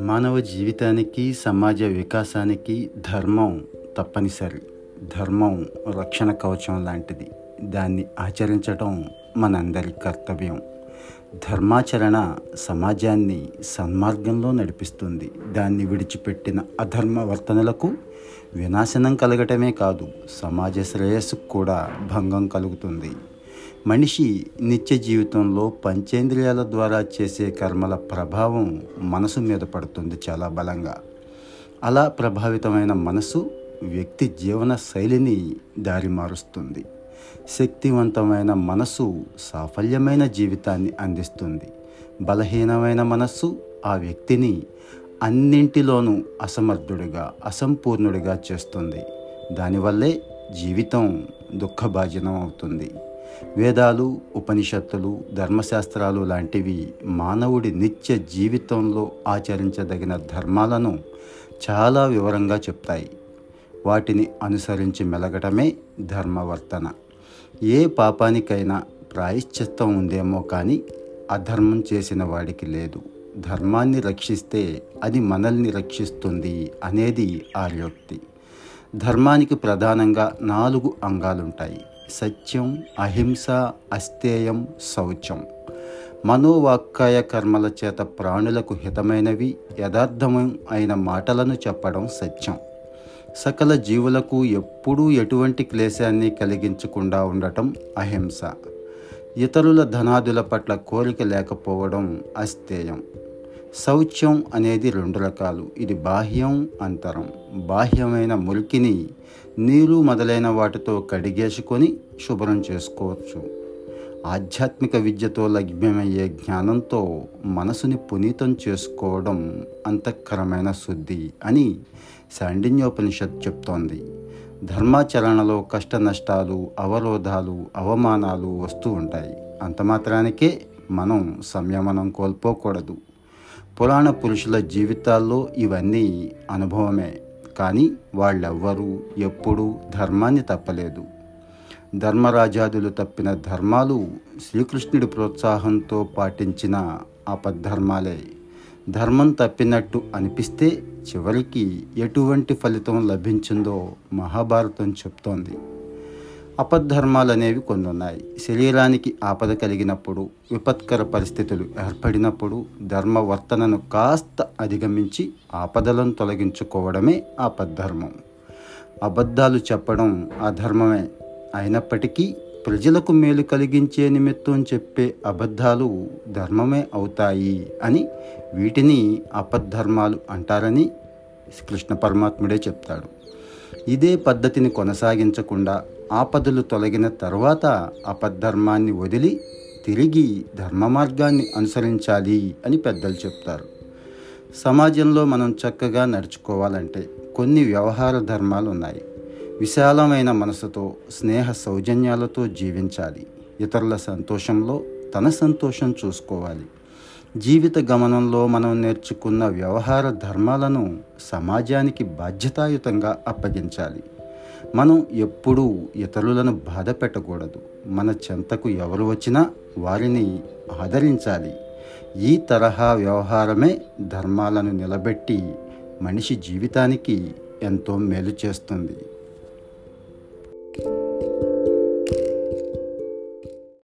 మానవ జీవితానికి సమాజ వికాసానికి ధర్మం తప్పనిసరి. ధర్మం రక్షణ కవచం లాంటిది. దాన్ని ఆచరించడం మనందరి కర్తవ్యం. ధర్మాచరణ సమాజాన్ని సన్మార్గంలో నడిపిస్తుంది. దాన్ని విడిచిపెట్టిన అధర్మ వర్తనలకు వినాశనం కలగటమే కాదు సమాజ శ్రేయస్సుకు కూడా భంగం కలుగుతుంది. మనిషి నిత్య జీవితంలో పంచేంద్రియాల ద్వారా చేసే కర్మల ప్రభావం మనసు మీద పడుతుంది చాలా బలంగా. అలా ప్రభావితమైన మనసు వ్యక్తి జీవన శైలిని దారి మారుస్తుంది. శక్తివంతమైన మనసు సాఫల్యమైన జీవితాన్ని అందిస్తుంది. బలహీనమైన మనస్సు ఆ వ్యక్తిని అన్నింటిలోనూ అసమర్థుడిగా అసంపూర్ణుడిగా చేస్తుంది. దానివల్లే జీవితం దుఃఖభాజనం అవుతుంది. వేదాలు ఉపనిషత్తులు ధర్మశాస్త్రాలు లాంటివి మానవుడి నిత్య జీవితంలో ఆచరించదగిన ధర్మాలను చాలా వివరంగా చెప్తాయి. వాటిని అనుసరించి మెలగటమే ధర్మవర్తన. ఏ పాపానికైనా ప్రాయశ్చిత్తం ఉందేమో కానీ అధర్మం చేసిన వాడికి లేదు. ధర్మాన్ని రక్షిస్తే అది మనల్ని రక్షిస్తుంది అనేది ఆర్యోక్తి. ధర్మానికి ప్రధానంగా నాలుగు అంగాలుంటాయి. సత్యం అహింస అస్థేయం శౌచం. మనోవాక్కాయ కర్మల చేత ప్రాణులకు హితమైనవి యథార్థం అయిన మాటలను చెప్పడం సత్యం. సకల జీవులకు ఎప్పుడూ ఎటువంటి క్లేశాన్ని కలిగించకుండా ఉండటం అహింస. ఇతరుల ధనాదుల పట్ల కోరిక లేకపోవడం అస్థేయం. శౌచ్యం అనేది రెండు రకాలు. ఇది బాహ్యం అంతరం. బాహ్యమైన మురికిని నీరు మొదలైన వాటితో కడిగేసుకొని శుభ్రం చేసుకోవచ్చు. ఆధ్యాత్మిక విద్యతో లభ్యమయ్యే జ్ఞానంతో మనసుని పునీతం చేసుకోవడం అంతఃకరమైన శుద్ధి అని శాండిన్యోపనిషత్ చెప్తోంది. ధర్మాచరణలో కష్ట నష్టాలు అవరోధాలు అవమానాలు వస్తూ ఉంటాయి. అంత మాత్రానికే మనం సంయమనం కోల్పోకూడదు. పురాణ పురుషుల జీవితాల్లో ఇవన్నీ అనుభవమే. కానీ వాళ్ళెవ్వరూ ఎప్పుడూ ధర్మాన్ని తప్పలేదు. ధర్మరాజాదులు తప్పిన ధర్మాలు శ్రీకృష్ణుడి ప్రోత్సాహంతో పాటించిన అపధర్మాలే ధర్మం తప్పినట్టు అనిపిస్తే చివరికి ఎటువంటి ఫలితం లభించిందో మహాభారతం చెప్తోంది. అపద్ధర్మాలు అనేవి కొన్ని ఉన్నాయి శరీరానికి ఆపద కలిగినప్పుడు విపత్కర పరిస్థితులు ఏర్పడినప్పుడు ధర్మవర్తనను కాస్త అధిగమించి ఆపదలను తొలగించుకోవడమే అపధర్మం అబద్ధాలు చెప్పడం అధర్మమే. అయినప్పటికీ ప్రజలకు మేలు కలిగించే నిమిత్తం చెప్పే అబద్ధాలు ధర్మమే అవుతాయి అని వీటిని అపద్ధర్మాలు అంటారని కృష్ణ పరమాత్ముడే చెప్తాడు. ఇదే పద్ధతిని కొనసాగించకుండా ఆపదలు తొలగిన తర్వాత అపధర్మాన్ని వదిలి తిరిగి ధర్మ మార్గాన్ని అనుసరించాలి అని పెద్దలు చెప్తారు. సమాజంలో మనం చక్కగా నడుచుకోవాలంటే కొన్ని వ్యవహార ధర్మాలు ఉన్నాయి. విశాలమైన మనసుతో స్నేహ సౌజన్యాలతో జీవించాలి. ఇతరుల సంతోషంలో తన సంతోషం చూసుకోవాలి. జీవిత గమనంలో మనం నేర్చుకున్న వ్యవహార ధర్మాలను సమాజానికి బాధ్యతాయుతంగా అప్పగించాలి. మనం ఎప్పుడూ ఇతరులను బాధ పెట్టకూడదు. మన చెంతకు ఎవరు వచ్చినా వారిని ఆదరించాలి. ఈ తరహా వ్యవహారమే ధర్మాలను నిలబెట్టి మనిషి జీవితానికి ఎంతో మేలు చేస్తుంది.